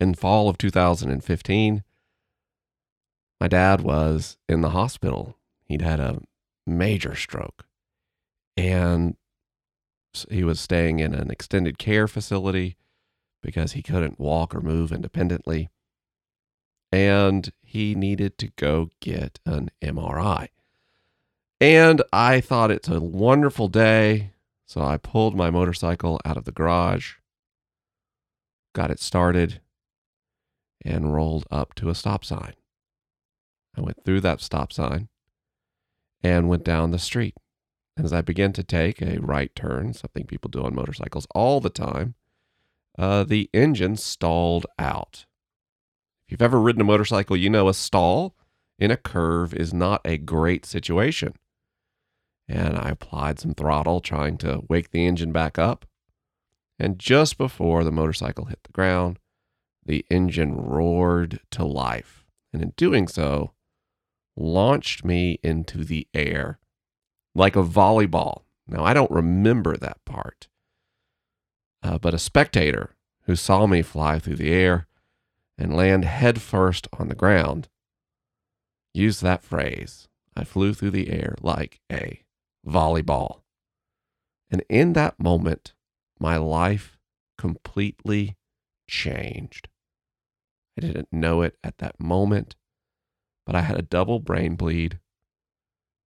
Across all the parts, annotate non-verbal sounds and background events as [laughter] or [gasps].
in fall of 2015, my dad was in the hospital. He'd had a major stroke and he was staying in an extended care facility because he couldn't walk or move independently. And he needed to go get an MRI. And I thought it's a wonderful day. So I pulled my motorcycle out of the garage, got it started, and rolled up to a stop sign. I went through that stop sign and went down the street. And as I began to take a right turn, something people do on motorcycles all the time, uh, the engine stalled out. If you've ever ridden a motorcycle, you know a stall in a curve is not a great situation. And I applied some throttle, trying to wake the engine back up. And just before the motorcycle hit the ground, the engine roared to life. And in doing so, launched me into the air like a volleyball. Now, I don't remember that part, uh, but a spectator who saw me fly through the air and land headfirst on the ground used that phrase. I flew through the air like a volleyball. And in that moment, my life completely changed. I didn't know it at that moment, but I had a double brain bleed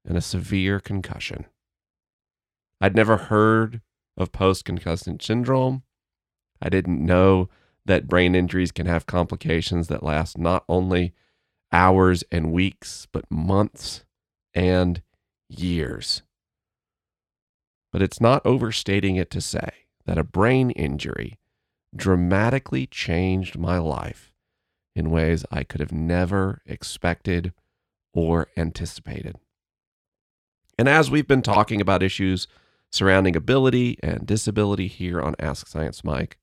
and a severe concussion. I'd never heard of post concussive syndrome. I didn't know that brain injuries can have complications that last not only hours and weeks, but months and years. But it's not overstating it to say that a brain injury dramatically changed my life in ways I could have never expected or anticipated. And as we've been talking about issues surrounding ability and disability here on Ask Science Mike,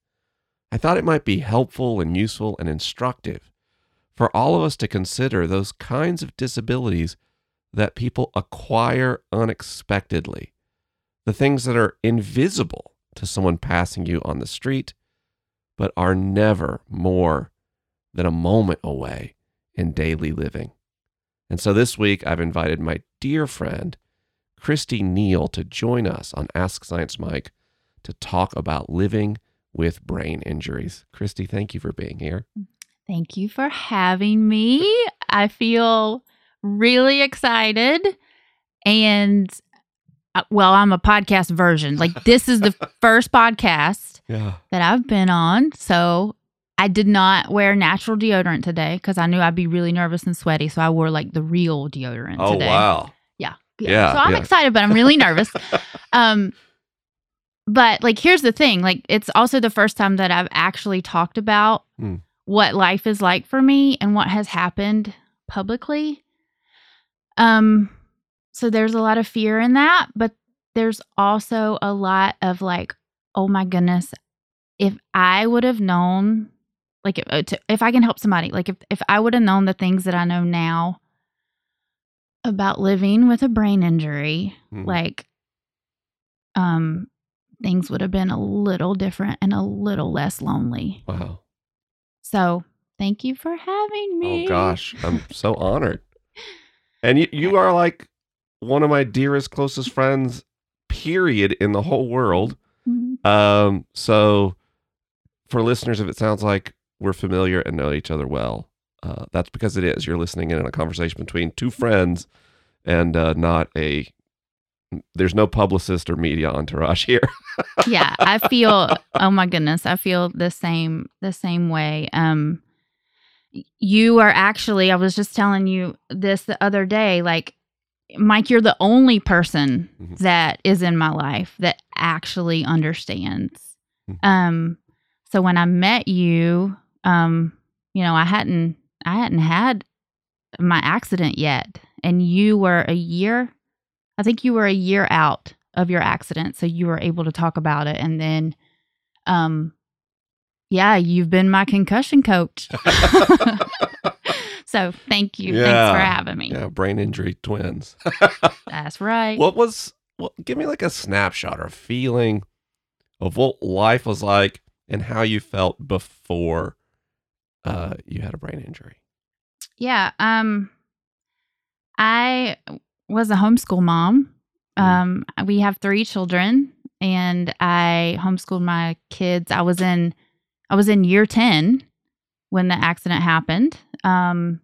I thought it might be helpful and useful and instructive for all of us to consider those kinds of disabilities that people acquire unexpectedly, the things that are invisible to someone passing you on the street, but are never more than a moment away in daily living. And so this week, I've invited my dear friend, Christy Neal, to join us on Ask Science Mike to talk about living with brain injuries. Christy, thank you for being here. Thank you for having me. I feel really excited. And uh, well, I'm a podcast version. Like, this is the [laughs] first podcast Yeah. that I've been on. So I did not wear natural deodorant today because I knew I'd be really nervous and sweaty. So I wore like the real deodorant Oh, today. wow. Yeah. Yeah, So I'm yeah. excited, but I'm really nervous. [laughs] um, but like, here's the thing: like, it's also the first time that I've actually talked about Hmm. what life is like for me and what has happened publicly. Um, so there's a lot of fear in that, but there's also a lot of like, oh my goodness, if I would have known, like, if, uh, if I can help somebody, like, if if I would have known the things that I know now about living with a brain injury, Mhm. like um things would have been a little different and a little less lonely. Wow. So, thank you for having me. Oh, gosh. I'm so honored. [laughs] And you, you are like one of my dearest, closest friends, period, in the whole world. Um, so for listeners, if it sounds like we're familiar and know each other well, uh, that's because it is. You're listening in on a conversation between two friends and uh, not a. There's no publicist or media entourage here. [laughs] yeah, I feel oh my goodness, I feel the same the same way. Um you are actually I was just telling you this the other day like Mike, you're the only person Mhm. that is in my life that actually understands. Mhm. Um so when I met you, um you know, I hadn't I hadn't had my accident yet and you were a year I think you were a year out of your accident so you were able to talk about it and then um yeah, you've been my concussion coach. [laughs] [laughs] so thank you. Thanks for having me. yeah, brain injury twins. [laughs] That's right. what was? Well, give me like a snapshot or a feeling of what life was like and how you felt before uh, you had a brain injury. Yeah. Um, I was a homeschool mom. Mm. Um, we have three children, and I homeschooled my kids. I was in, I was in year ten when the accident happened. Um,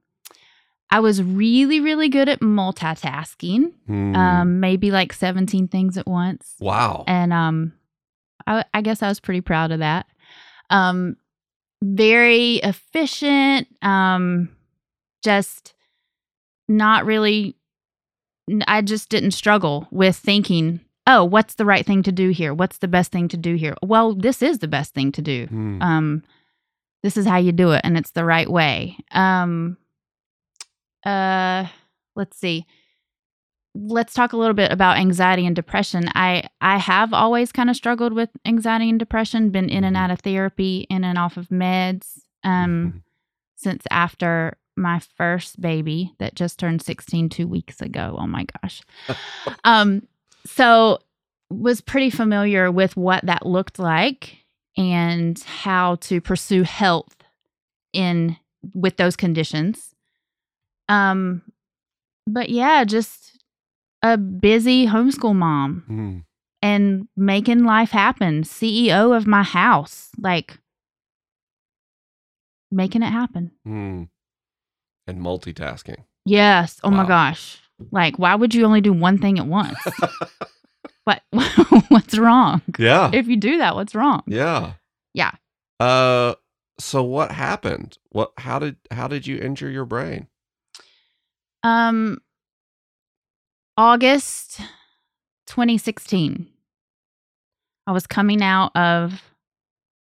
I was really, really good at multitasking. Hmm. Um, maybe like seventeen things at once wow. and um I, I guess i was pretty proud of that um very efficient um just not really I just didn't struggle with thinking oh what's the right thing to do here what's the best thing to do here well this is the best thing to do Hmm. um this is how you do it and it's the right way. Um uh let's see. Let's talk a little bit about anxiety and depression. I i have always kind of struggled with anxiety and depression been in and Mhm. out of therapy in and off of meds um Mhm. since after my first baby that just turned 16 two weeks ago. Oh my gosh. [laughs] Um so was pretty familiar with what that looked like and how to pursue health in with those conditions um but yeah just a busy homeschool mom Hmm. and making life happen ceo of my house like making it happen Hmm. And multitasking. yes oh my gosh like why would you only do one thing at once [laughs] what [laughs] what's wrong yeah. if you do that what's wrong Yeah. Yeah. Uh so what happened? What how did how did you injure your brain? um august 2016 i was coming out of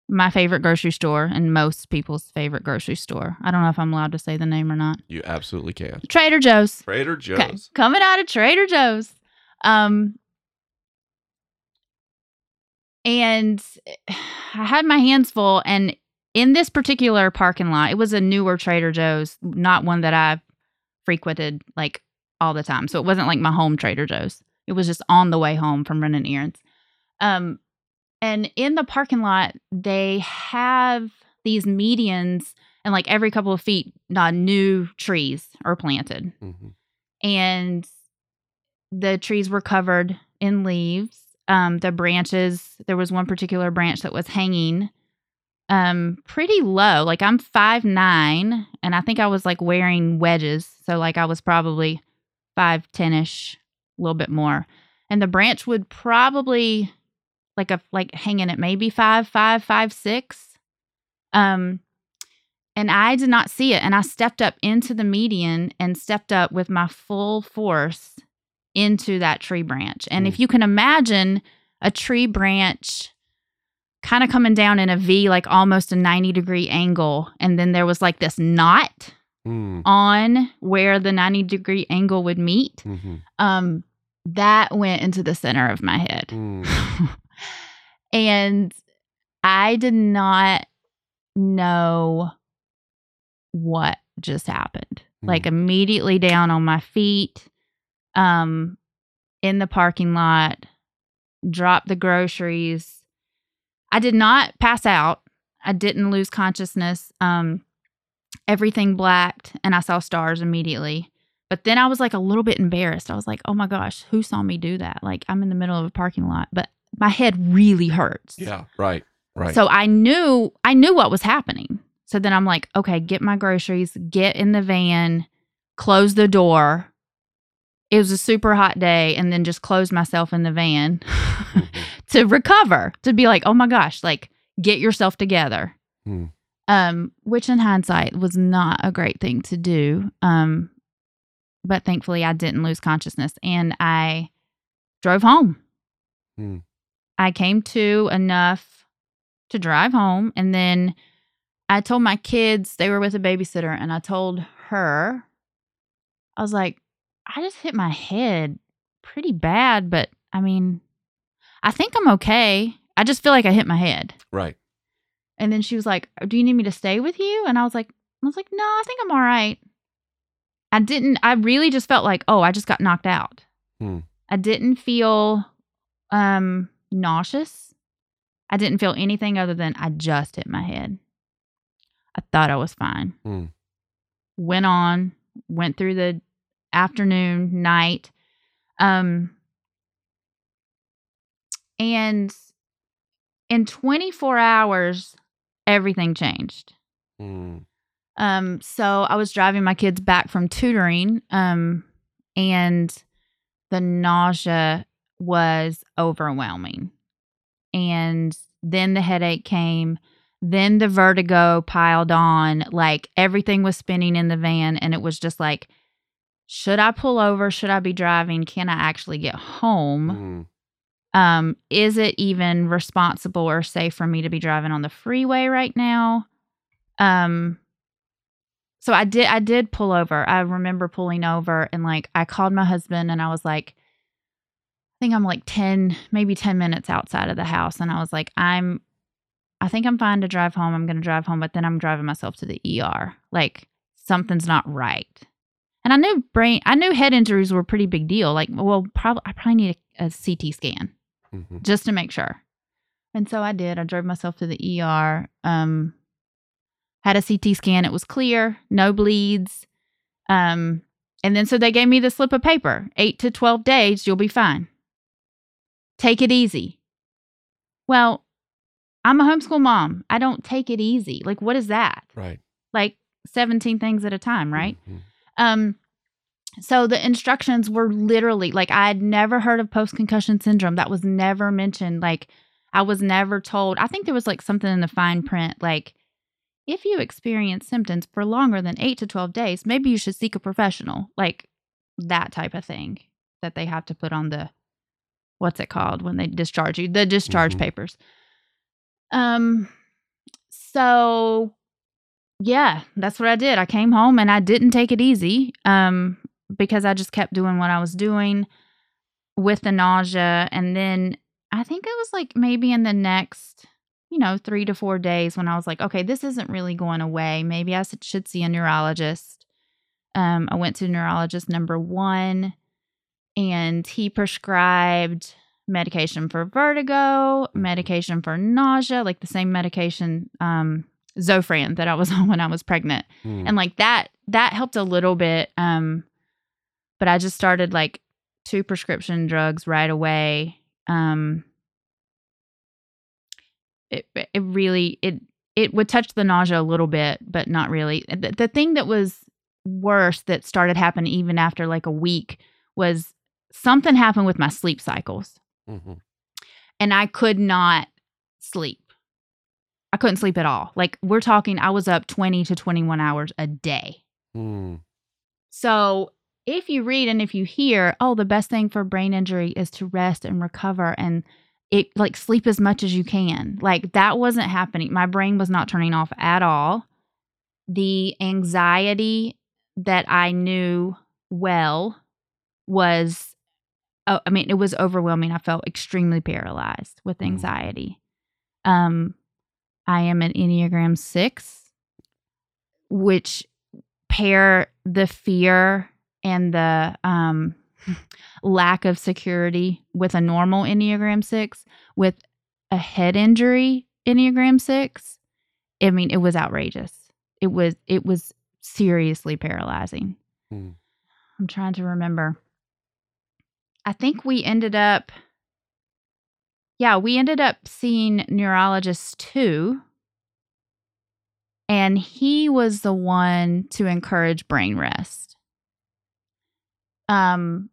my favorite grocery store and most people's favorite grocery store i don't know if i'm allowed to say the name or not You absolutely can. trader joe's Trader Okay, Joe's. coming out of Trader Joe's. Um and I had my hands full and in this particular parking lot, it was a newer Trader Joe's, not one that I frequented like all the time. So it wasn't like my home Trader Joe's. It was just on the way home from running errands. Um and in the parking lot, they have these medians and like every couple of feet, uh, new trees are planted Mhm. and the trees were covered in leaves. Um, the branches, there was one particular branch that was hanging um pretty low. Like I'm five nine and I think I was like wearing wedges. So like I was probably five ten ish, a little bit more. And the branch would probably like a like hanging at maybe five, five, five, six. Um and I did not see it. And I stepped up into the median and stepped up with my full force into that tree branch. And if you can imagine a tree branch kind of coming down in a V, like almost a 90 degree angle, and then there was like this knot Hmm. on where the 90 degree angle would meet, Mhm. um, that went into the center of my head. Hmm. [laughs] and I did not know what just happened. Like immediately down on my feet, um, in the parking lot, dropped the groceries. I did not pass out. I didn't lose consciousness. Um, everything blacked, and I saw stars immediately. But then I was like a little bit embarrassed. I was like, "Oh my gosh, who saw me do that?" Like I'm in the middle of a parking lot, but my head really hurts. Yeah, right. Right. So I knew I knew what was happening. So then I'm like, okay, get my groceries, get in the van, close the door. It was a super hot day, and then just closed myself in the van Mhm. [laughs] to recover, to be like, oh my gosh, like get yourself together. Hmm. Um, which in hindsight was not a great thing to do. Um, but thankfully I didn't lose consciousness and I drove home. Hmm. I came to enough to drive home and then I told my kids they were with a babysitter and I told her I was like I just hit my head pretty bad but I mean I think I'm okay. I just feel like I hit my head. Right. And then she was like, "Do you need me to stay with you?" And I was like, "I was like, no, I think I'm all right." I didn't. I really just felt like, oh, I just got knocked out. Hmm. I didn't feel um nauseous. I didn't feel anything other than I just hit my head. I thought I was fine. Mm. Went on, went through the afternoon, night. Um, and in 24 hours, everything changed. Mm. Um, so I was driving my kids back from tutoring, um, and the nausea was overwhelming. And then the headache came, then the vertigo piled on, like everything was spinning in the van, and it was just like, should I pull over? Should I be driving? Can I actually get home? Mm. um is it even responsible or safe for me to be driving on the freeway right now um so i did i did pull over i remember pulling over and like i called my husband and i was like i think i'm like 10 maybe 10 minutes outside of the house and i was like i'm i think i'm fine to drive home i'm going to drive home but then i'm driving myself to the er like something's not right and i knew brain i knew head injuries were a pretty big deal like well probably i probably need a, a ct scan Mhm. just to make sure. And so I did. I drove myself to the ER. Um, had a CT scan. It was clear, no bleeds. Um, and then so they gave me the slip of paper. Eight to twelve days, you'll be fine. Take it easy. Well, I'm a homeschool mom. I don't take it easy. Like, what is that? Right. Like 17 things at a time, right? Mhm. Um, so the instructions were literally like I had never heard of post concussion syndrome. That was never mentioned. Like I was never told. I think there was like something in the fine print, like if you experience symptoms for longer than eight to twelve days, maybe you should seek a professional. Like that type of thing that they have to put on the what's it called when they discharge you, the discharge Mhm. papers. Um so yeah, that's what I did. I came home and I didn't take it easy um, because I just kept doing what I was doing with the nausea. And then I think it was like maybe in the next, you know, three to four days when I was like, okay, this isn't really going away. Maybe I should see a neurologist. Um, I went to neurologist number one and he prescribed medication for vertigo, medication for nausea, like the same medication, um, Zofran that I was [laughs] on when I was pregnant. Mm. And like that, that helped a little bit. Um, but I just started like two prescription drugs right away. Um, it, it really, it, it would touch the nausea a little bit, but not really. The, the thing that was worse that started happening even after like a week was something happened with my sleep cycles Mhm. and I could not sleep. I couldn't sleep at all. Like we're talking, I was up 20 to 21 hours a day. Mm. So if you read and if you hear, oh, the best thing for brain injury is to rest and recover and it like sleep as much as you can. Like that wasn't happening. My brain was not turning off at all. The anxiety that I knew well was, oh, I mean, it was overwhelming. I felt extremely paralyzed with Mm. anxiety. Um, I am an Enneagram six, which pair the fear and the um, [laughs] lack of security with a normal Enneagram six with a head injury Enneagram six. I mean, it was outrageous. It was it was seriously paralyzing. Hmm. I'm trying to remember. I think we ended up yeah, we ended up seeing neurologists too. And he was the one to encourage brain rest. Um,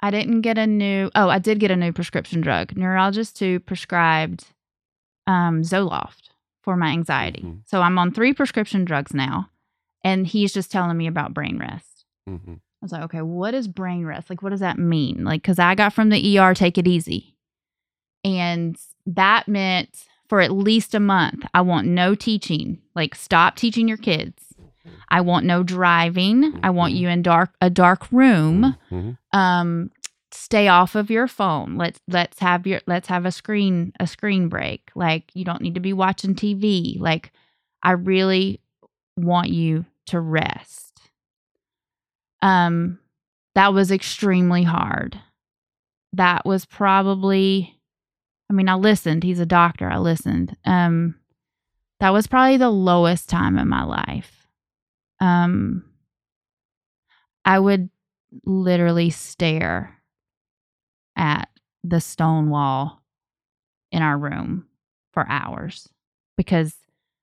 I didn't get a new oh, I did get a new prescription drug. Neurologist two prescribed um Zoloft for my anxiety. Mhm. So I'm on three prescription drugs now. And he's just telling me about brain rest. Mhm. I was like, okay, what is brain rest? Like, what does that mean? Like, because I got from the ER, take it easy. And that meant for at least a month, I want no teaching. Like, stop teaching your kids. I want no driving. I want Mhm. you in dark a dark room. Mhm. Um, stay off of your phone. Let's let's have your let's have a screen a screen break. Like, you don't need to be watching TV. Like, I really want you to rest. Um, that was extremely hard. That was probably, I mean, I listened. He's a doctor. I listened. Um, That was probably the lowest time in my life. Um, I would literally stare at the stone wall in our room for hours because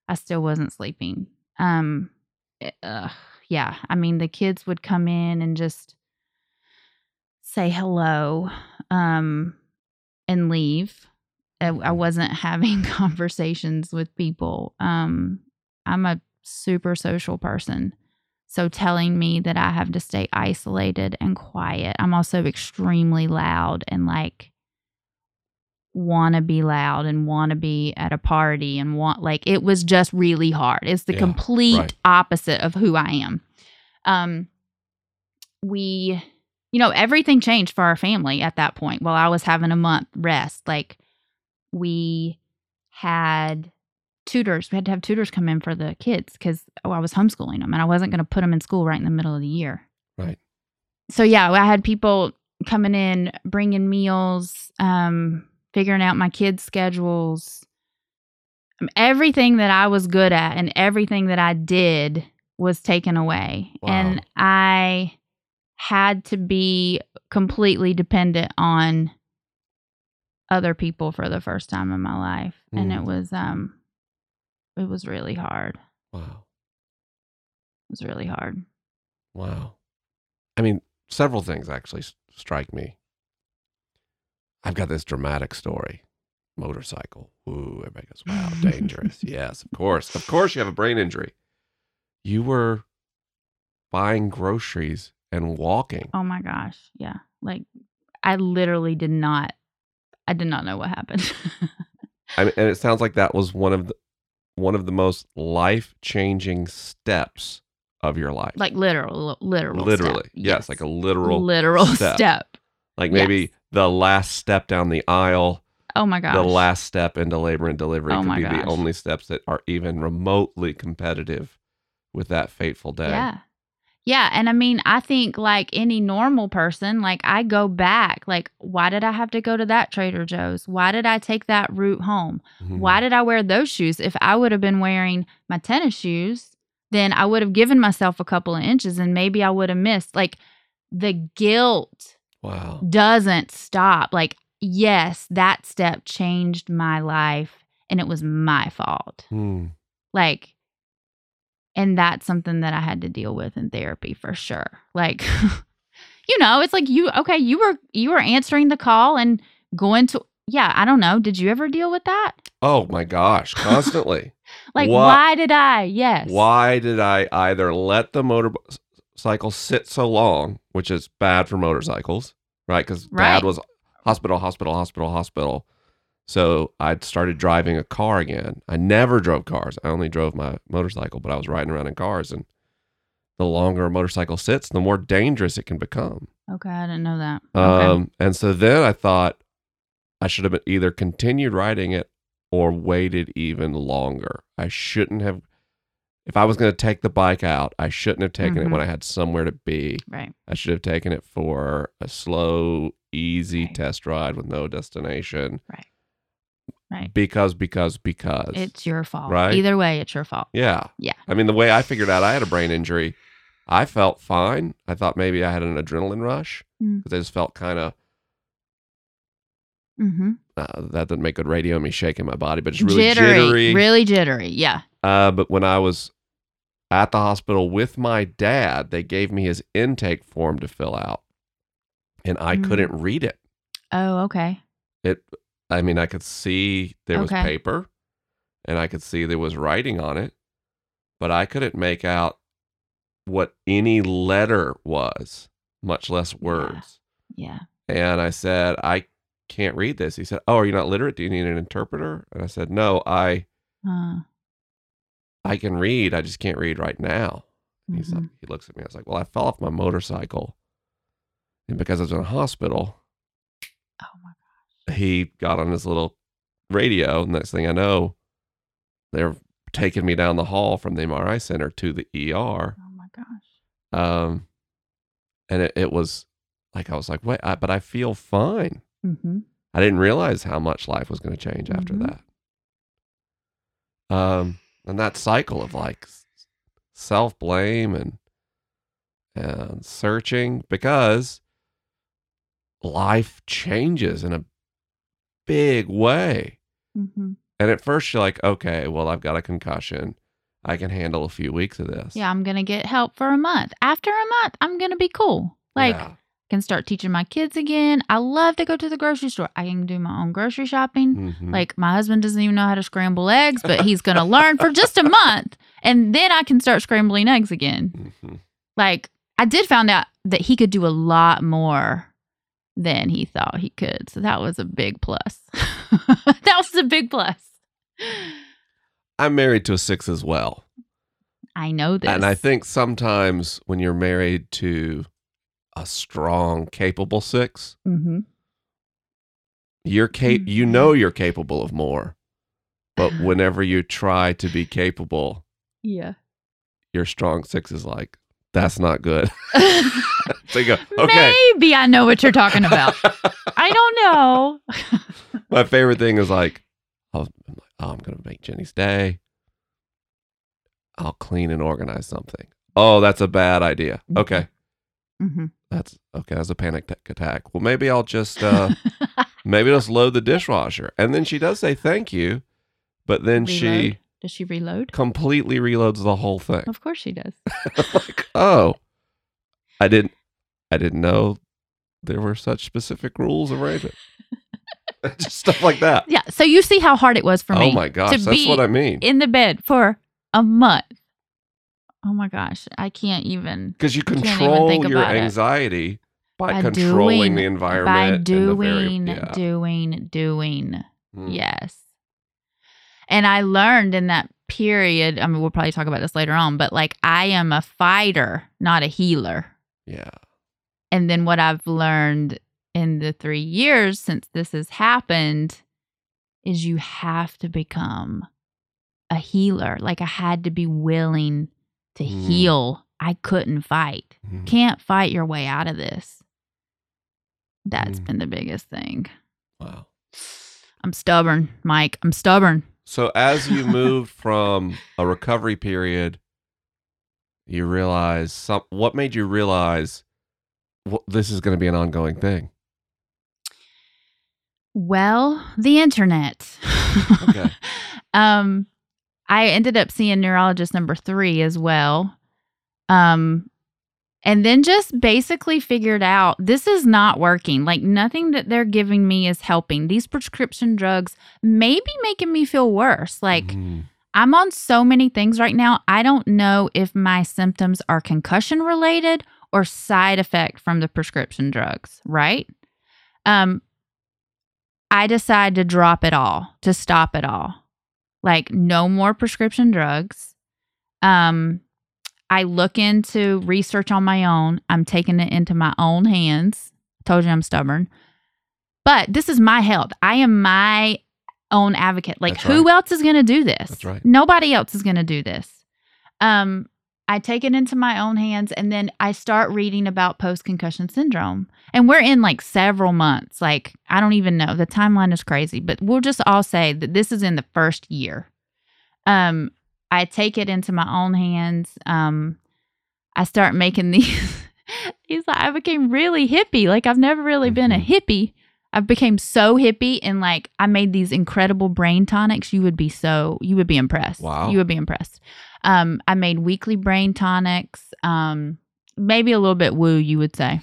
I still wasn't sleeping. Um, it- ugh, yeah, I mean, the kids would come in and just say hello um, and leave. I, wasn't [laughs] having conversations with people. Um, I'm a super social person. So telling me that I have to stay isolated and quiet. I'm also extremely loud and like want to be loud and want to be at a party and want like it was just really hard. It's the Yeah, complete right. opposite of who I am. Um we you know everything changed for our family at that point while I was having a month rest. Like we had tutors. We had to have tutors come in for the kids because oh, I was homeschooling them and I wasn't going to put them in school right in the middle of the year. Right. So yeah, I had people coming in, bringing meals, um, figuring out my kids' schedules. Um, Everything that I was good at and everything that I did was taken away, Wow. and I had to be completely dependent on other people for the first time in my life and Mm. it was um it was really hard Wow. it was really hard Wow. I mean, several things actually strike me. I've got this dramatic story. Motorcycle. Ooh, everybody goes, wow, dangerous. [laughs] yes, of course. Of course, you have a brain injury. You were buying groceries and walking. oh my gosh yeah like i literally did not i did not know what happened I mean, and it sounds like that was one of the one of the most life changing steps of your life. like literal literal literally, step. yes, like a literal, literal step. step. like maybe yes. the last step down the aisle oh my gosh the last step into labor and delivery Oh could be the only steps that are even remotely competitive with that fateful day. Yeah. Yeah. And I mean, I think like any normal person, like I go back, like, why did I have to go to that Trader Joe's? Why did I take that route home? Mhm. Why did I wear those shoes? If I would have been wearing my tennis shoes, then I would have given myself a couple of inches and maybe I would have missed. Like the guilt Wow. doesn't stop. Like, yes, that step changed my life and it was my fault. Hmm. Like, and that's something that I had to deal with in therapy for sure. Like, [laughs] you know, it's like you okay, you were you were answering the call and going to yeah, I don't know. Did you ever deal with that? Oh my gosh, constantly. [laughs] Like, Wha- why did I? Yes. Why did I either let the motorcycle sit so long, which is bad for motorcycles, right? Because Right. dad was hospital, hospital, hospital, hospital. So I started driving a car again. I never drove cars. I only drove my motorcycle, but I was riding around in cars. And the longer a motorcycle sits, the more dangerous it can become. Okay, I didn't know that. Okay. Um, and so then I thought I should have either continued riding it or waited even longer. I shouldn't have. If I was going to take the bike out, I shouldn't have taken it Mhm. when I had somewhere to be. right. I should have taken it for a slow, easy Right. test ride with no destination. Right. Right. Because, because, because. It's your fault. Right? Either way, it's your fault. yeah. Yeah. I mean, the way I figured out I had a brain injury, I felt fine. I thought maybe I had an adrenaline rush Mm. because I just felt kind of Mm-hmm. uh, that doesn't make good radio me shaking my body, but it's really jittery, jittery. Really jittery. Yeah. Uh, but when I was at the hospital with my dad, they gave me his intake form to fill out, and I Mm. couldn't read it. Oh, okay. It, I mean, I could see there was Okay. paper, and I could see there was writing on it, but I couldn't make out what any letter was, much less words. Yeah. And I said, I can't read this. He said, Oh, are you not literate? Do you need an interpreter? And I said, No, I Uh, I can read. I just can't read right now. And He's like, mhm. he looks at me. I was like, Well, I fell off my motorcycle. And because I was in a hospital. He got on his little radio. Next thing I know, they're taking me down the hall from the MRI center to the ER. Oh my gosh. Um, and it, it was like, I was like, Wait, I, but I feel fine. Mm-hmm. I didn't realize how much life was going to change after Mhm. that. Um, and that cycle of like self blame and and searching because life changes in a big way. hmm And at first you're like, okay, well I've got a concussion. I can handle a few weeks of this. Yeah, I'm gonna get help for a month. After a month, I'm gonna be cool. Like, Yeah. can start teaching my kids again. I love to go to the grocery store. I can do my own grocery shopping. Mhm. Like my husband doesn't even know how to scramble eggs, but he's gonna learn for just a [laughs] month, and then I can start scrambling eggs again. Mhm. Like I did find out that he could do a lot more than he thought he could, so that was a big plus. [laughs] that was a big plus. I'm married to a six as well. I know this, And I think sometimes when you're married to a strong, capable six, hmm you're ca- you Mhm. know you're capable of more. But whenever you try to be capable, [sighs] yeah. your strong six is like, that's not good. [laughs] so you go, [laughs] okay. Maybe I know what you're talking about. [laughs] I don't know. My favorite thing is like, I'll, I'm like, oh, I'm going to make Jenny's day. I'll clean and organize something. Oh, that's a bad idea. Okay. hmm That's okay. That's a panic t- attack. Well, maybe I'll just, uh, maybe just load the dishwasher. And then she does say thank you, but then she? Does she reload? completely reloads the whole thing. Of course she does. [laughs] like, oh, I didn't, I didn't know there were such specific rules around it. [laughs] [laughs] Just stuff like that. Yeah. So you see how hard it was for me. oh my gosh, that's be what I mean. in the bed for a month. Oh my gosh, I can't even. Because you control your it. anxiety by, By controlling doing- the environment. By and the doing, yeah. doing, doing. Mm. Yes. And I learned in that period, I mean, we'll probably talk about this later on, but like I am a fighter, not a healer. Yeah. And then what I've learned in the three years since this has happened is you have to become a healer. Like I had to be willing to Mm. heal. I couldn't fight. Mhm. Can't fight your way out of this. That's Mm. been the biggest thing. Wow. I'm stubborn, Mike. I'm stubborn. So as you moved from a recovery period, you realize some. What made you realize well, this is going to be an ongoing thing? Well, the internet. Okay. [laughs] um, I ended up seeing neurologist number three as well. Um, and then just basically figured out this is not working. Like nothing that they're giving me is helping. These prescription drugs may be making me feel worse. Like Mhm. I'm on so many things right now. I don't know if my symptoms are concussion related or side effect from the prescription drugs, right? Um I decide to drop it all, to stop it all. Like no more prescription drugs. Um I look into research on my own. I'm taking it into my own hands. told you I'm stubborn. But this is my health. I am my own advocate. Like That's who right. else is going to do this? That's right. Nobody else is going to do this. Um I take it into my own hands and then I start reading about post concussion syndrome. And we're in like several months. Like I don't even know. The timeline is crazy, but we'll just all say that this is in the first year. Um I take it into my own hands. Um I start making [laughs] these He's like, I became really hippie. Like I've never really been a Mhm. hippie. I've became so hippie and like I made these incredible brain tonics. You would be so you would be impressed. Wow. You would be impressed. Um I made weekly brain tonics. Um maybe a little bit woo you would say.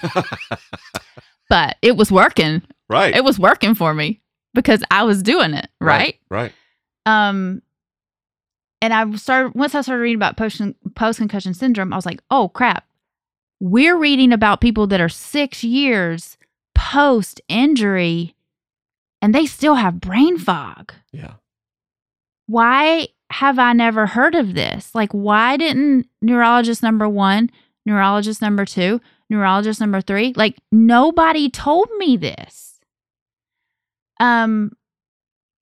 but it was working. [laughs] right. It was working for me because I was doing it, right? Right. Um, and I started once I started reading about post post concussion syndrome. I was like, oh crap, we're reading about people that are six years post injury, and they still have brain fog. Yeah. Why have I never heard of this? Like, why didn't neurologist number one, neurologist number two, neurologist number three, like nobody told me this? Um,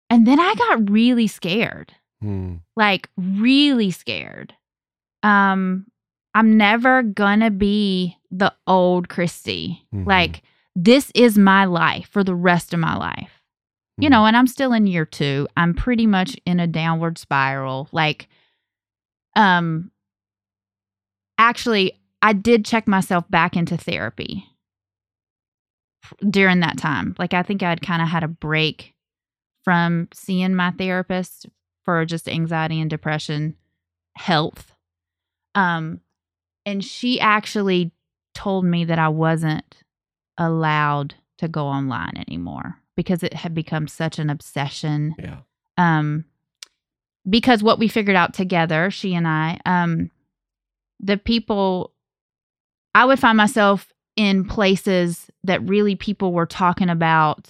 and then I got really scared Hmm. like really scared. Um I'm never gonna be the old Christy. Mhm. Like this is my life for the rest of my life. You Mhm. know, and I'm still in year 2. I'm pretty much in a downward spiral. Like um actually I did check myself back into therapy during that time. Like I think I'd kind of had a break from seeing my therapist for just anxiety and depression health. Um and she actually told me that I wasn't allowed to go online anymore because it had become such an obsession. Yeah. Um because what we figured out together, she and I, um the people I would find myself in places that really people were talking about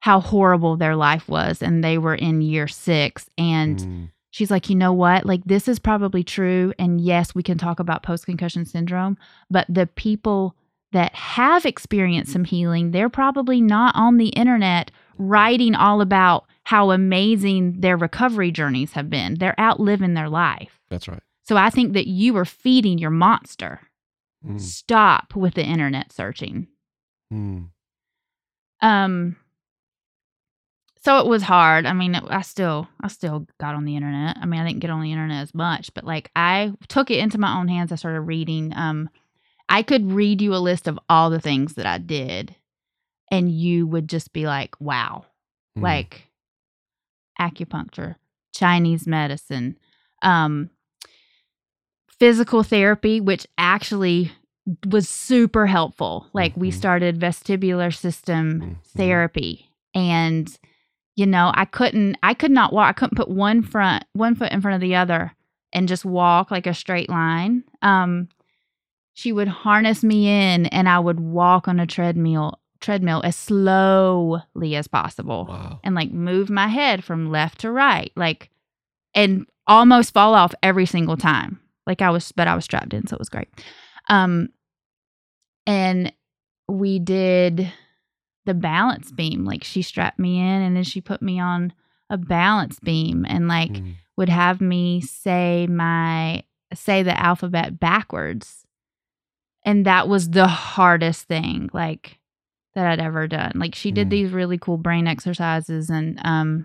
how horrible their life was and they were in year 6 and Mm. she's like, "You know what? Like this is probably true and yes, we can talk about post concussion syndrome, but the people that have experienced some healing, they're probably not on the internet writing all about how amazing their recovery journeys have been. They're out living their life. That's right. So I think that you are feeding your monster. Mm. Stop with the internet searching. Mm. Um so it was hard. I mean, it, I still I still got on the internet. I mean, I didn't get on the internet as much, but like I took it into my own hands. I started reading um I could read you a list of all the things that I did and you would just be like, "Wow." Mm. Like acupuncture, Chinese medicine, um physical therapy which actually was super helpful. Like we Mhm. started vestibular system Mhm. therapy and you know i couldn't i could not walk i couldn't put one front one foot in front of the other and just walk like a straight line. Um she would harness me in and i would walk on a treadmill treadmill as slowly as possible Wow. and like move my head from left to right like and almost fall off every single time. Like i was but i was strapped in so it was great. Um and we did the balance beam like she strapped me in and then she put me on a balance beam and like Mm. would have me say my say the alphabet backwards and that was the hardest thing like that I'd ever done like she did Mm. these really cool brain exercises and um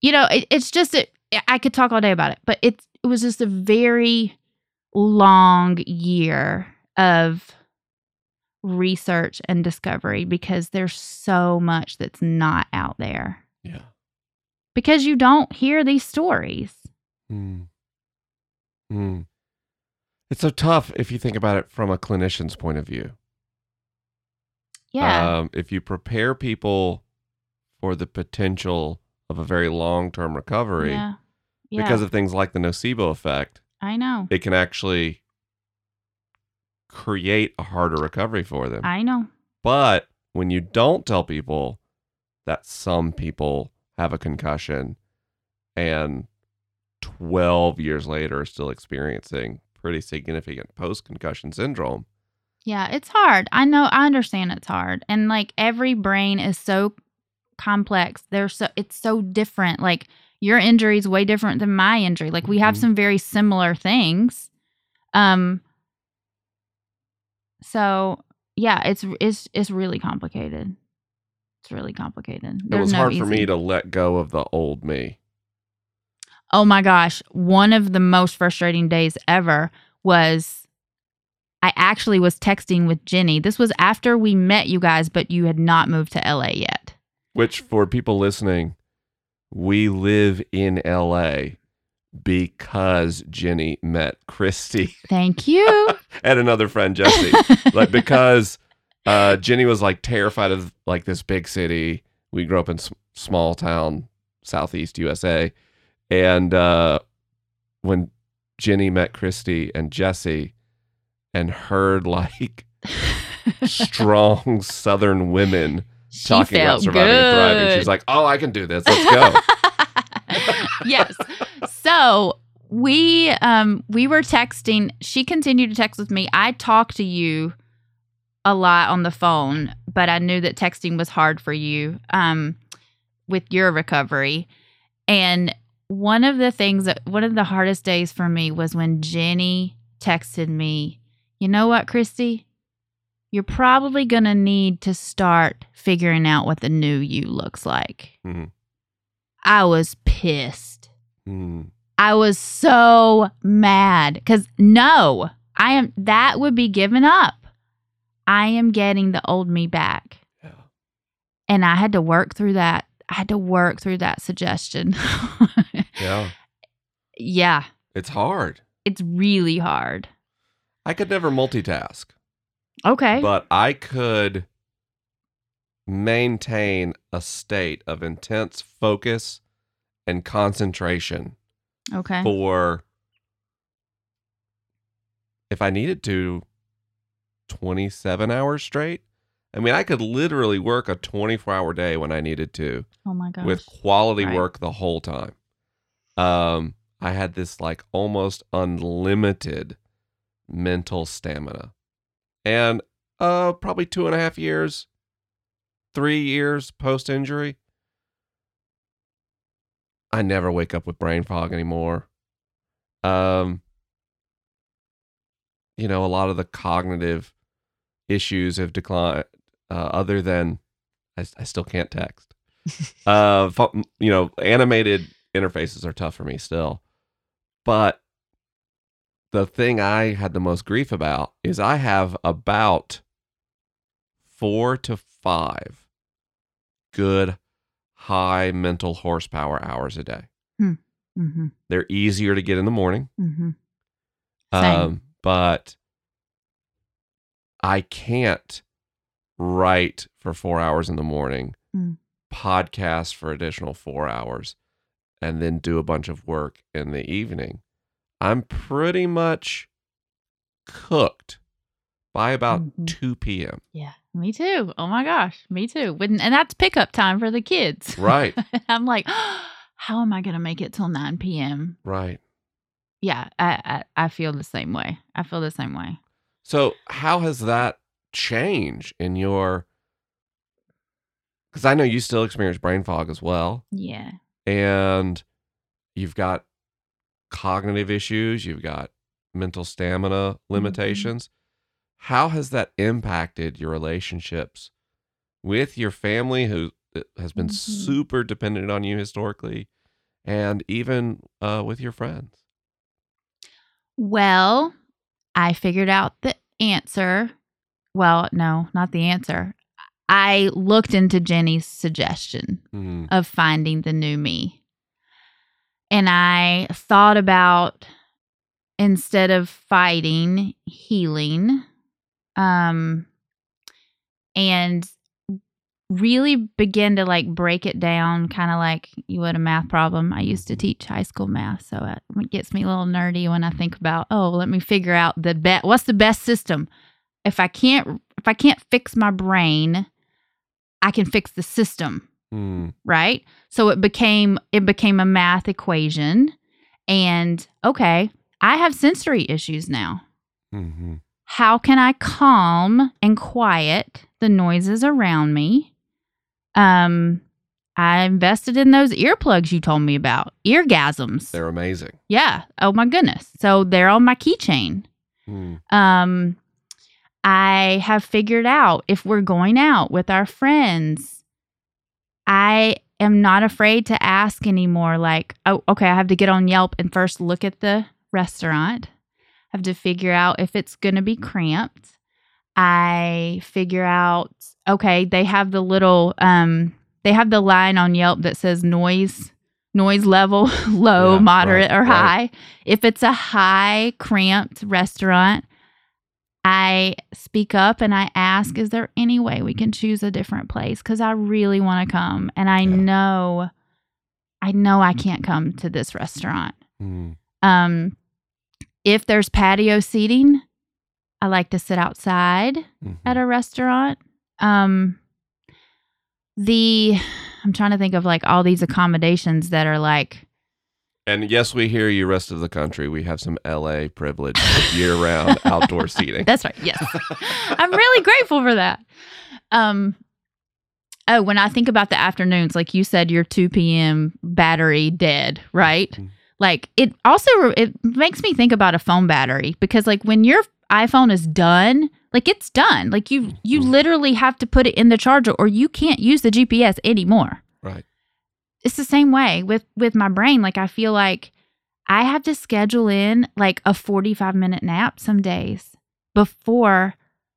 you know it, it's just it, I could talk all day about it but it it was just a very long year of research and discovery because there's so much that's not out there Yeah. because you don't hear these stories Mm. Mm. It's so tough if you think about it from a clinician's point of view. yeah Um, if you prepare people for the potential of a very long term recovery yeah yeah because of things like the nocebo effect, I know it can actually create a harder recovery for them. I know But when you don't tell people that some people have a concussion and 12 years later are still experiencing pretty significant post concussion syndrome, Yeah, it's hard. I know I understand it's hard. And like every brain is so complex. They're so it's so different. Like your injury is way different than my injury. Like we have Mhm. some very similar things. Um so yeah, it's it's it's really complicated. It's really complicated. it was no hard for me to let go of the old me. Oh my gosh. One of the most frustrating days ever was I actually was texting with Jenny. This was after we met you guys, but you had not moved to LA yet. Which, for people listening, we live in LA because Jenny met Christy Thank you. [laughs] and another friend, Jesse. like because uh Jenny was like terrified of like this big city. We grew up in s- small town southeast USA and uh when Jenny met Christy and Jesse and heard like [laughs] strong southern women she talking about surviving and thriving, she's like, "Oh, I can do this. Let's go." [laughs] yes. So we um we were texting. She continued to text with me. I talked to you a lot on the phone, but I knew that texting was hard for you um with your recovery. And one of the things that one of the hardest days for me was when Jenny texted me, "You know what, Christy? You're probably going to need to start figuring out what the new you looks like." Mhm. I was pissed. Mm, I was so mad because no, I am that would be given up. I am getting the old me back. Yeah. And I had to work through that. I had to work through that suggestion. [laughs] Yeah. yeah, It's hard. it's really hard. I could never multitask, Okay. but I could maintain a state of intense focus and concentration okay. for if I needed to 27 hours straight. I mean, I could literally work a 24 hour day when I needed to Oh my gosh. with quality Right. work the whole time. Um, I had this like almost unlimited mental stamina. And uh probably two and a half years, three years post injury. I never wake up with brain fog anymore. Um, you know, a lot of the cognitive issues have declined. Uh, other than, I, I still can't text. [laughs] uh, you know, animated interfaces are tough for me still, but the thing I had the most grief about is I have about four to five good high mental horsepower hours a day. mm-hmm. They're easier to get in the morning. Mm-hmm. Um, but I can't write for four hours in the morning, Mm. podcast for additional four hours, and then do a bunch of work in the evening. I'm pretty much cooked by about Mhm. 2 p.m. Yeah. Me too. Oh my gosh. Me too. And that's pickup time for the kids. Right, [laughs] I'm like, [gasps] how am I going to make it till 9 p.m.? right. Yeah, I, I I feel the same way. I feel the same way. So, how has that changed in your? Because I know you still experience brain fog as well. Yeah. and you've got cognitive issues, you've got mental stamina mm-hmm. limitations. How has that impacted your relationships with your family, who has been Mhm. super dependent on you historically, and even uh, with your friends? Well, I figured out the answer. Well, no, not the answer. I looked into Jenny's suggestion Mhm. of finding the new me. And I thought about instead of fighting, healing. Um and really begin to like break it down kind of like you would a math problem. I used to teach high school math, so it gets me a little nerdy when I think about, oh, let me figure out the best what's the best system. If I can't if I can't fix my brain, I can fix the system Mm. right so it became it became a math equation and okay i have sensory issues now Mhm. How can i calm and quiet the noises around me? Um i invested in those earplugs you told me about eargasms. They're amazing. yeah. Oh my goodness. So they're on my keychain. Mm. um i have figured out if we're going out with our friends i am not afraid to ask anymore like oh okay i have to get on yelp and first look at the restaurant have to figure out if it's going to be cramped i figure out okay they have the little um they have the line on yelp that says noise noise level [laughs] low Yeah, moderate right, or right. high if it's a high cramped restaurant I speak up and I ask, is there any way we can choose a different place? Because I really want to come. And I Yeah. know, I know I can't come to this restaurant. Mm. Um, if there's patio seating, I like to sit outside Mhm. at a restaurant. Um, the, I'm trying to think of like all these accommodations that are like, And yes, we hear you, rest of the country. We have some LA privilege year round outdoor [laughs] seating. That's right. Yes. I'm really [laughs] grateful for that. Um oh, when I think about the afternoons, like you said, your 2 p.m. battery dead, right? Mhm. Like it also it makes me think about a phone battery because like when your iPhone is done, like it's done. Like you you Mhm. literally have to put it in the charger or you can't use the GPS anymore Right. it's the same way with with my brain like i feel like I have to schedule in like a 45 minute nap some days before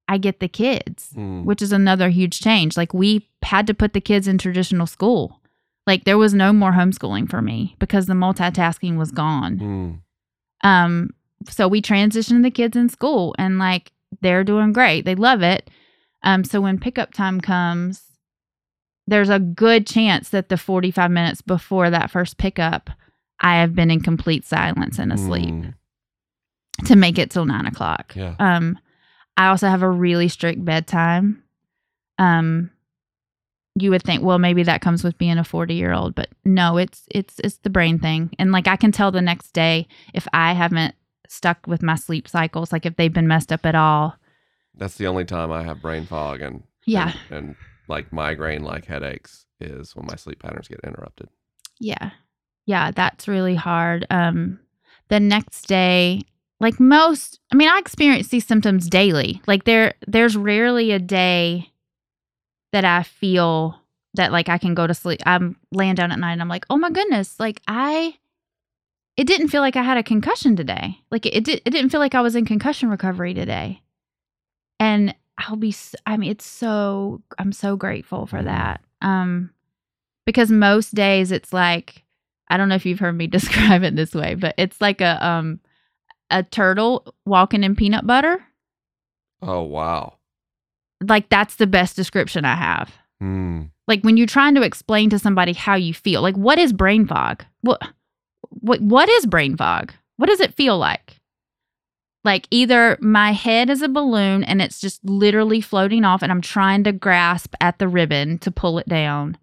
I get the kids, Mm. which is another huge change. Like we had to put the kids in traditional school. Like there was no more homeschooling for me because the multitasking was gone. Mm. Um, so we transitioned the kids in school and like they're doing great. They love it. Um, so when pickup time comes, there's a good chance that the 45 minutes before that first pickup, I have been in complete silence and asleep Mm. to make it till nine o'clock. Yeah. Um, I also have a really strict bedtime. Um, you would think, well, maybe that comes with being a 40 year old, but no, it's it's it's the brain thing. And like I can tell the next day if I haven't stuck with my sleep cycles, like if they've been messed up at all. That's the only time I have brain fog and Yeah. and, and like migraine like headaches is when my sleep patterns get interrupted. Yeah. Yeah, that's really hard. Um the next day, like most I mean, I experience these symptoms daily. Like there there's rarely a day that I feel that like I can go to sleep. I'm laying down at night and I'm like, "Oh my goodness, like I it didn't feel like I had a concussion today. Like it did, it didn't feel like I was in concussion recovery today." And I'll be I mean, it's so I'm so grateful for Mhm. that. Um because most days it's like I don't know if you've heard me [laughs] describe it this way, but it's like a um a turtle walking in peanut butter. Oh wow. Like that's the best description I have. Mm. Like when you're trying to explain to somebody how you feel. Like what is brain fog? What what what is brain fog? What does it feel like? Like either my head is a balloon and it's just literally floating off and I'm trying to grasp at the ribbon to pull it down.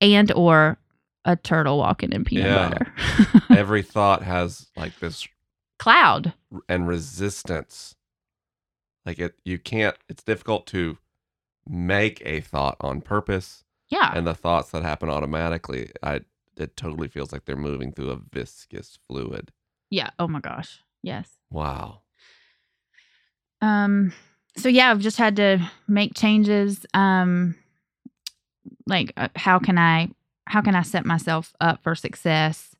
And or a turtle walking in peanut Yeah. butter. [laughs] Every thought has like this Cloud. and resistance. Like it you can't it's difficult to make a thought on purpose Yeah. and the thoughts that happen automatically I it totally feels like they're moving through a viscous fluid. Yeah. Oh my gosh. Yes. Wow. Um so yeah, I've just had to make changes um like uh, how can I how can I set myself up for success?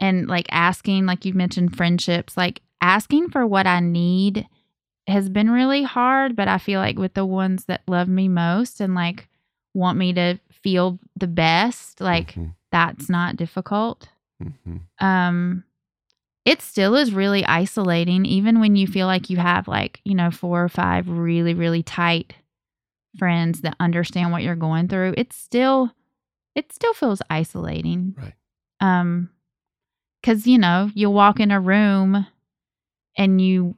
And like asking like you've mentioned friendships, like asking for what I need has been really hard, but I feel like with the ones that love me most and like want me to feel the best, like Mhm. that's not difficult. Mhm. um it still is really isolating even when you feel like you have like you know four or five really really tight friends that understand what you're going through it still it still feels isolating Right. um cuz you know you walk in a room and you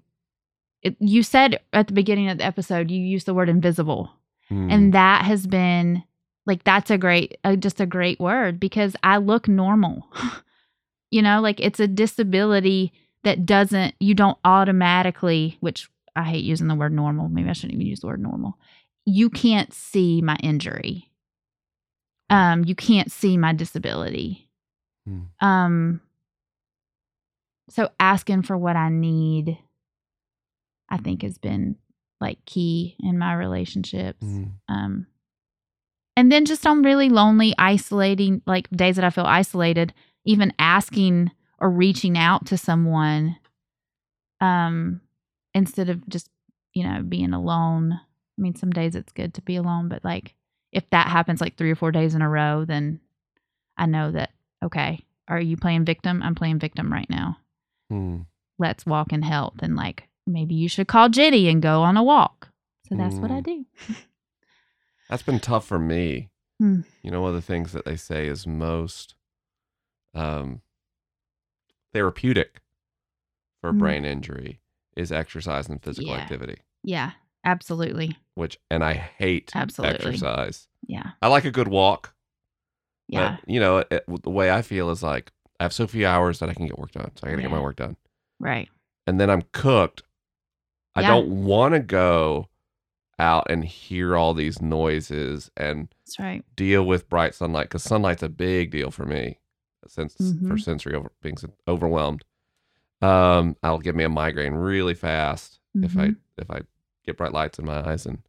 it, you said at the beginning of the episode you used the word invisible. Mm. and that has been like that's a great uh, just a great word because i look normal. [laughs] You know like it's a disability that doesn't you don't automatically which i hate using the word normal. Maybe i shouldn't even use the word normal. You can't see my injury. Um you can't see my disability. Hmm. um so asking for what i need i think has been like key in my relationships Mm. um and then just on really lonely isolating like days that i feel isolated even asking or reaching out to someone um instead of just you know being alone i mean some days it's good to be alone but like if that happens like three or four days in a row then i know that okay are you playing victim i'm playing victim right now Mm. let's walk in health and like maybe you should call jenny and go on a walk so that's what i Mm. do That's been tough for me. Hmm. You know, one of the things that they say is most um, therapeutic for Mm. brain injury is exercise and physical Yeah. activity. yeah absolutely Which, and I hate Absolutely. exercise. yeah I like a good walk. yeah But, you know, it, the way I feel is like I have so few hours that I can get work done. So I got to get my work done. right And then I'm cooked. I Yeah. don't want to go out and hear all these noises and right deal with bright sunlight because sunlight's a big deal for me since for Mhm. sensory over, being overwhelmed um i'll give me a migraine really fast if i Mhm. if i get bright lights in my eyes and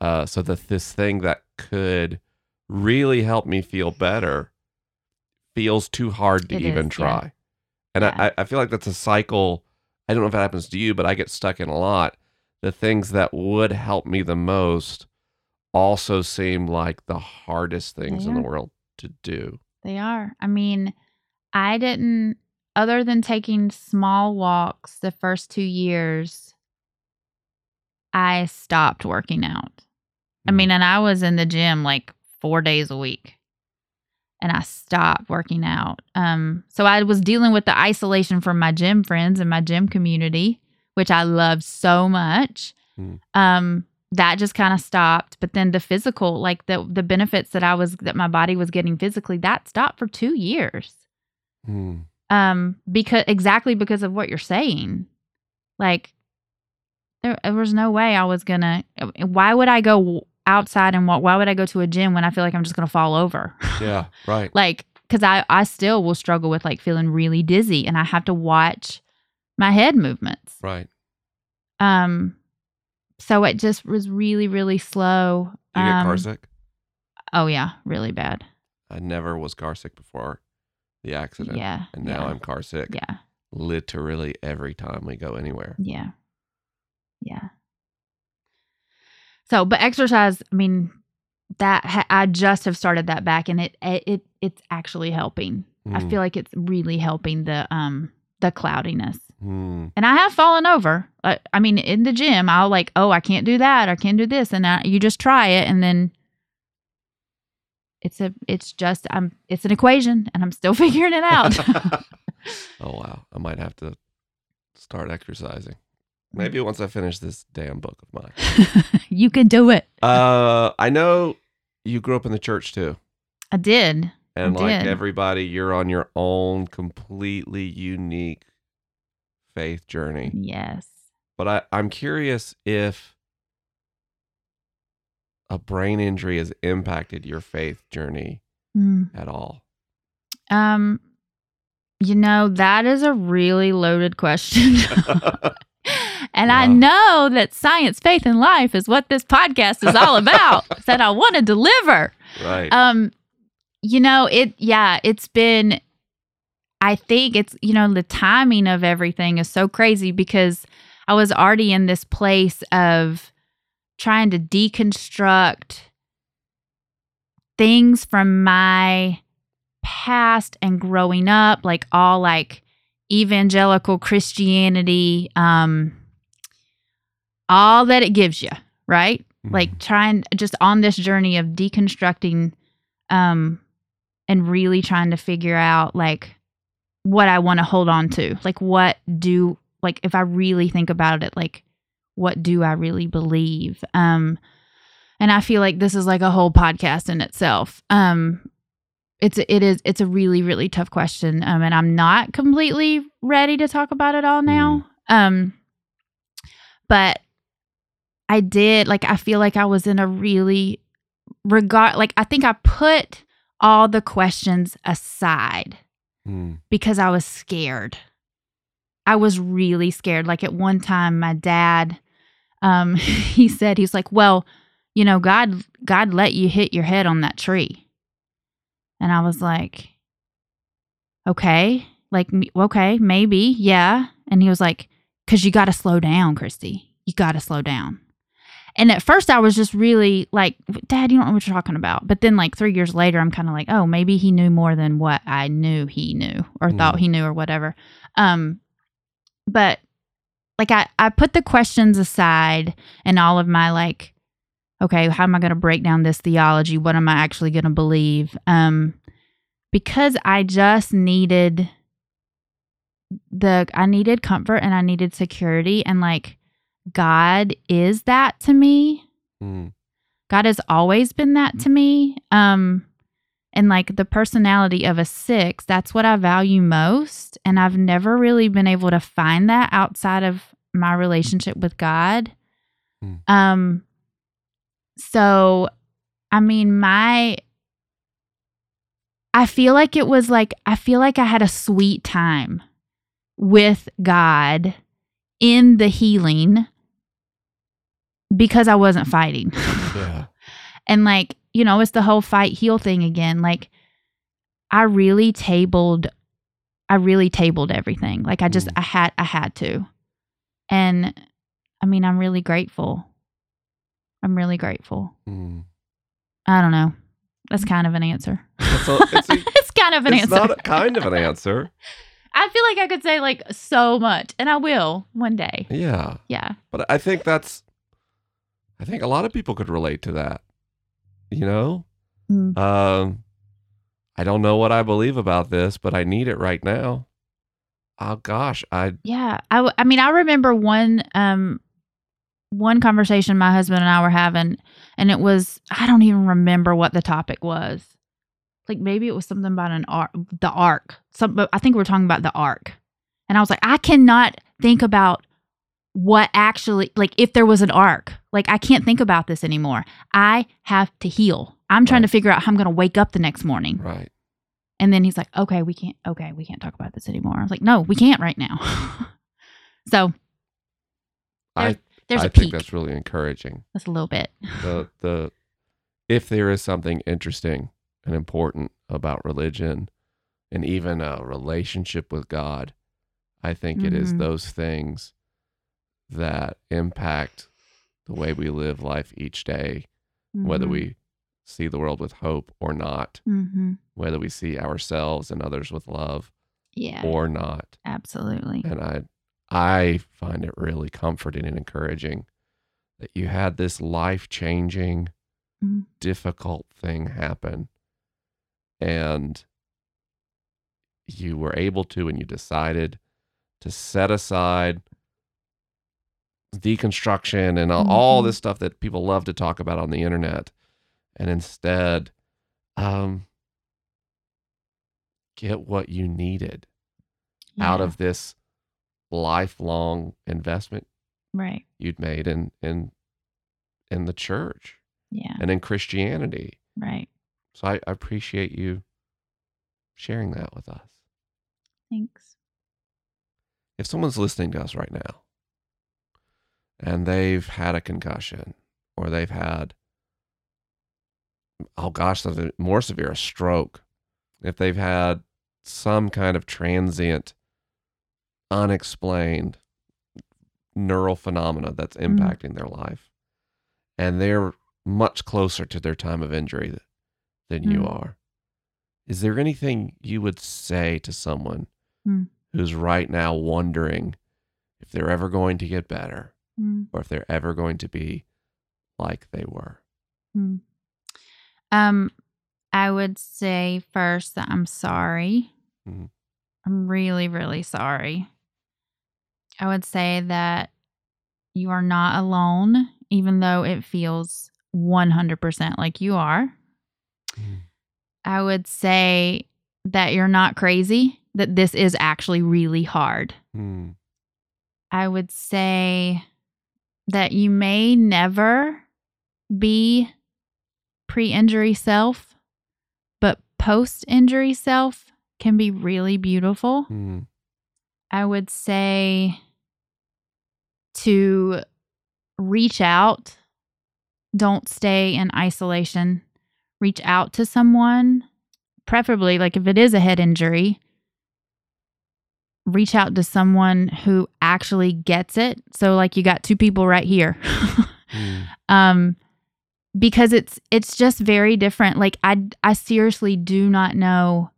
uh so that this thing that could really help me feel better feels too hard to It even is, yeah. try. And Yeah. I, I feel like that's a cycle. I don't know if it happens to you, but I get stuck in a lot. The things that would help me the most also seem like the hardest things in the world to do. They are. I mean, I didn't, other than taking small walks the first two years, I stopped working out. I Mm. mean, and I was in the gym like four days a week and I stopped working out. Um, so I was dealing with the isolation from my gym friends and my gym community, which I love so much. Mm. Um, that just kind of stopped. But then the physical, like the the benefits that I was that my body was getting physically, that stopped for two years. Mm. Um, because exactly because of what you're saying. Like there, there was no way I was gonna why would I go outside and walk why would I go to a gym when I feel like I'm just gonna fall over? [laughs] Yeah, right. like because I, I still will struggle with like feeling really dizzy and I have to watch my head movements. Right. Um so it just was really, really slow. You get Um, car sick? Oh yeah, really bad. I never was car sick before the accident. Yeah. And now yeah, I'm car sick Yeah. literally every time we go anywhere. Yeah. Yeah. So, but exercise, I mean, that ha- I just have started that back and it it, it it's actually helping. I Mm. feel like it's really helping the um the cloudiness. Mm. And I have fallen over. I, I mean, in the gym, I'll like, oh, I can't do that. I can't do this, and I, you just try it, and then it's a, it's just, I'm, it's an equation, and I'm still [laughs] figuring it out. [laughs] oh wow. I might have to start exercising. Maybe once I finish this damn book of mine. [laughs] you can do it. Uh I know you grew up in the church too. I did. And I like did. everybody, you're on your own completely unique faith journey. Yes. But I, I'm curious if a brain injury has impacted your faith journey Mm. at all. Um, you know, that is a really loaded question. [laughs] [laughs] and I know that science, faith, and life is what this podcast is all [laughs] about. that I want to deliver. right. Um, you know, it yeah, it's been I think it's you know, the timing of everything is so crazy because I was already in this place of trying to deconstruct things from my past and growing up, like all like evangelical Christianity, um, all that it gives you, right? like trying just on this journey of deconstructing um and really trying to figure out like what I want to hold on to. Like what do like if I really think about it like what do I really believe? Um and I feel like this is like a whole podcast in itself. Um it's it is it's a really really tough question um and I'm not completely ready to talk about it all now. Um but I did like I feel like I was in a really regard like I think I put all the questions aside Mm. because I was scared. I was really scared. Like at one time my dad um [laughs] he said he's like, "Well, you know, God God let you hit your head on that tree." And I was like, "Okay." Like okay, maybe. Yeah. And he was like, "Cuz you got to slow down, Christy. You got to slow down." And at first I was just really like, Dad, you don't know what you're talking about. But then like three years later, I'm kind of like, oh, maybe he knew more than what I knew he knew or thought Mm. he knew or whatever. Um, but like I, I put the questions aside and all of my like, okay, how am I going to break down this theology? What am I actually going to believe? Um, because I just needed the, I needed comfort and I needed security and like, God is that to me. Mm. God has always been that to me. Um and like the personality of a 6, that's what I value most and I've never really been able to find that outside of my relationship with God. Hmm. Um so I mean my I feel like it was like I feel like I had a sweet time with God in the healing because I wasn't fighting. [laughs] Yeah. and like, you know, it's the whole fight heal thing again. Like I really tabled I really tabled everything. Like I just Mm. I had I had to. And I mean, I'm really grateful. I'm really grateful. Mm. I don't know. That's kind of an answer. It's, a, [laughs] it's, a, it's kind of an answer. it's answer. not a kind of an answer. [laughs] I feel like I could say like so much, and I will one day. Yeah. Yeah. But I think that's, I think a lot of people could relate to that. You know? Mm. Um, I don't know what I believe about this, but I need it right now. Oh gosh, I Yeah. I, I mean, I remember one um one conversation my husband and I were having, and it was I don't even remember what the topic was. Like maybe it was something about an ark, the ark. Some, but I think we're talking about the ark, and I was like, I cannot think about what actually like if there was an ark. Like I can't think about this anymore. I have to heal. I'm trying Right. to figure out how I'm going to wake up the next morning. right. And then he's like, okay, we can't, okay, we can't talk about this anymore. I was like, no, we can't right now. [laughs] so I there's I think peak. that's really encouraging. That's a little bit. The the if there is something interesting and important about religion and even a relationship with God, I think it is Mhm. those things that impact the way we live life each day, whether we see the world with hope or not, hmm whether we see ourselves and others with love Yeah, or not. absolutely. And I I find it really comforting and encouraging that you had this life-changing Mhm. difficult thing happen and you were able to and you decided to set aside deconstruction and all, all Mhm. this stuff that people love to talk about on the internet and instead um get what you needed out of this lifelong investment right. you'd made in in in the church Yeah, and in Christianity. right. So I, I appreciate you sharing that with us. Thanks. If someone's listening to us right now and they've had a concussion or they've had oh gosh, something more severe, a stroke, if they've had some kind of transient, unexplained neural phenomena that's Mm. impacting their life, and they're much closer to their time of injury th- than you Mm. are, is there anything you would say to someone Mm. who's right now wondering if they're ever going to get better Mm. or if they're ever going to be like they were? Mm. Um, I would say first that I'm sorry. Mhm. I'm really, really sorry. I would say that you are not alone, even though it feels 100% like you are. Mhm. I would say that you're not crazy, that this is actually really hard. Hmm. I would say that you may never be pre injury self, but post injury self can be really beautiful. Hmm. I would say to reach out, don't stay in isolation. Reach out to someone, preferably, like if it is a head injury, reach out to someone who actually gets it. So, like, you got two people right here. Hmm. [laughs] um because it's it's just very different like i i seriously do not know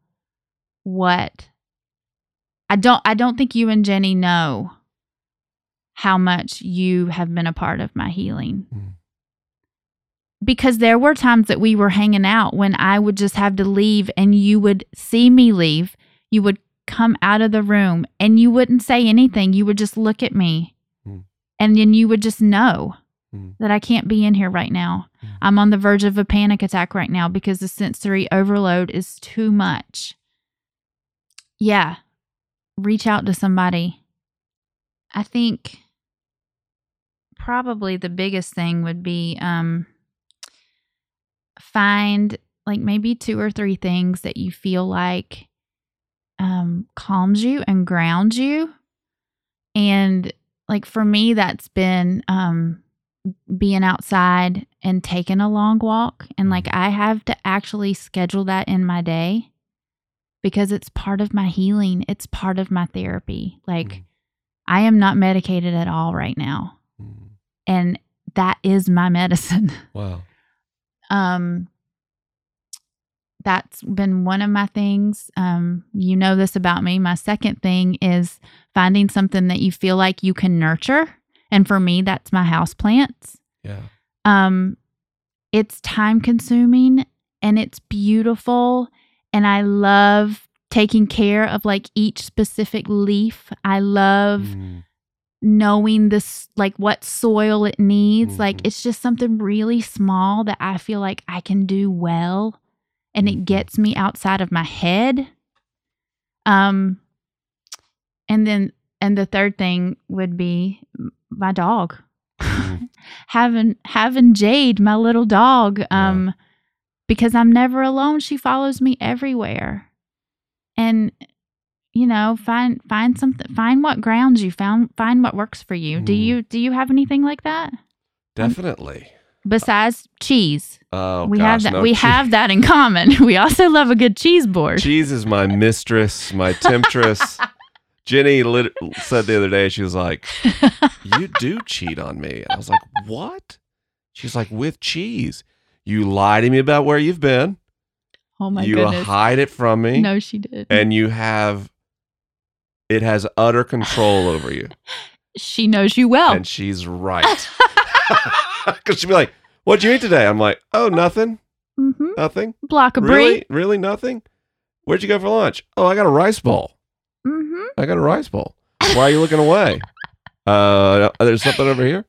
what i don't i don't think you and jenny know how much you have been a part of my healing Mm. because there were times that we were hanging out when i would just have to leave and you would see me leave you would come out of the room and you wouldn't say anything you would just look at me Mm. and then you would just know Mm. that I can't be in here right now. Mm. I'm on the verge of a panic attack right now because the sensory overload is too much. Yeah, reach out to somebody. I think probably the biggest thing would be um find like maybe two or three things that you feel like um calms you and grounds you. And like for me that's been um being outside and taking a long walk and like I have to actually schedule that in my day because it's part of my healing. It's part of my therapy. Like Mm. I am not medicated at all right now. Mm. And that is my medicine. Wow. [laughs] um that's been one of my things. Um you know this about me. My second thing is finding something that you feel like you can nurture. And for me that's my house plants. Yeah. um it's time consuming and it's beautiful. And i love taking care of like each specific leaf. I love Mm. knowing this like what soil it needs. Like Mhm. it's just something really small that i feel like i can do well and it gets me outside of my head. Um and then and the third thing would be my dog. Mhm. [laughs] having having jade my little dog um because i'm never alone. She follows me everywhere. And you know find find something find what grounds you found find what works for you. Do Mm. you do you have anything like that? Definitely. Besides cheese Oh, we gosh, have that no we cheese. have that in common [laughs] we also love a good cheese board Cheese is my mistress, my temptress. [laughs] Jenny lit- said the other day, she was like, You do cheat on me. I was like, What? She's like, With cheese. You lie to me about where you've been. oh my god. you goodness hide it from me. no she did And you have, it has utter control over you. [laughs] she knows you well And she's right. [laughs] Because she'd be like, What'd you eat today? I'm like, Oh, nothing. hmm Nothing. block a Really? Really nothing? Where'd you go for lunch? Oh, I got a rice bowl. hmm I got a rice bowl. Why are you looking away? [laughs] Uh, there's something over here.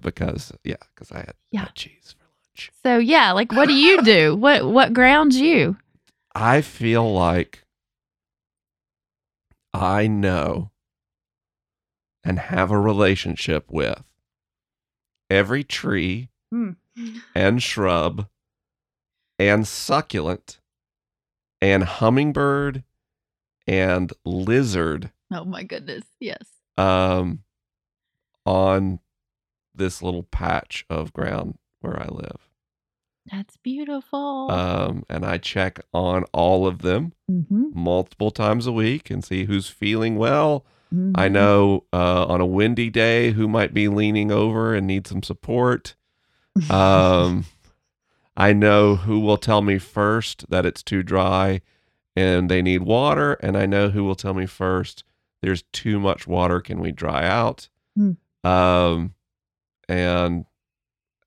Because yeah, because I had, Yeah. had cheese for lunch. so yeah like what do you do [laughs] what what grounds you I feel like I know and have a relationship with every tree Mm. and shrub and succulent and hummingbird and lizard oh my goodness yes um, on this little patch of ground where I live. That's beautiful. Um, and I check on all of them mm-hmm. multiple times a week and see who's feeling well. I Mhm. know uh, on a windy day who might be leaning over and need some support. Um, [laughs] I know who will tell me first that it's too dry and they need water, and I know who will tell me first there's too much water. Can we dry out? Hmm. Um, and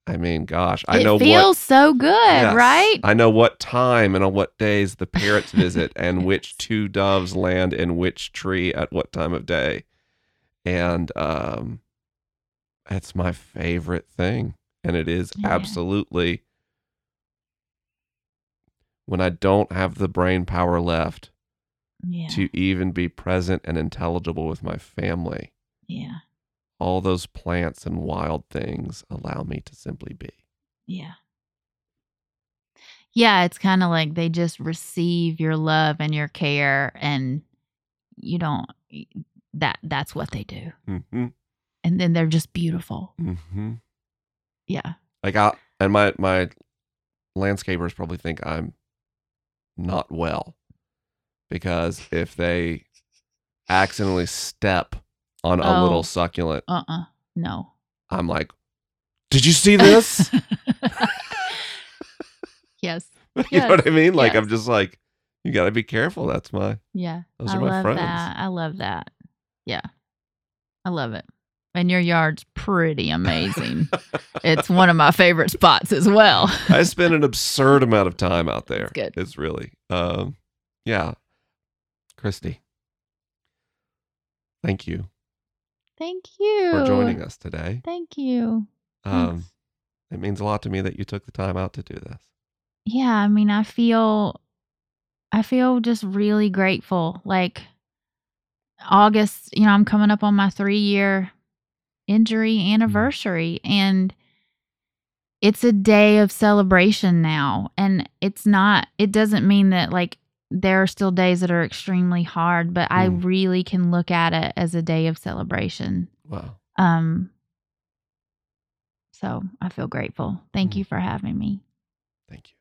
I mean, gosh, I know it know feels what. so good, Yes. right? I know what time and on what days the parrots visit and [laughs] which two doves land in which tree at what time of day. And um it's my favorite thing. And it is Yeah. absolutely when I don't have the brain power left Yeah. to even be present and intelligible with my family. yeah. All those plants and wild things allow me to simply be. Yeah. Yeah, it's kind of like they just receive your love and your care and you don't that that's what they do. Mhm. And then they're just beautiful. Mhm. Yeah. like I and my my landscapers probably think I'm not well because if they accidentally step on a Oh. little succulent, Uh-uh. No. I'm like, "Did you see this?" [laughs] yes. [laughs] you know what I mean? Like Yes. I'm just like, "You got to be careful." That's my Yeah. Those I are my love friends. that. I love that. Yeah. I love it. And your yard's pretty amazing. it's one of my favorite spots as well. [laughs] I spend an absurd amount of time out there. That's good. It's really, um, yeah. Christy, thank you Thank you for joining us today. Thank you. Um, Thanks. it means a lot to me that you took the time out to do this. Yeah, I mean, I feel I feel just really grateful. Like August, you know, I'm coming up on my 3-year injury anniversary and it's a day of celebration now and it's not it doesn't mean that like there are still days that are extremely hard, but I Mm. really can look at it as a day of celebration. Wow. Um so I feel grateful. Thank Mm. you for having me. Thank you.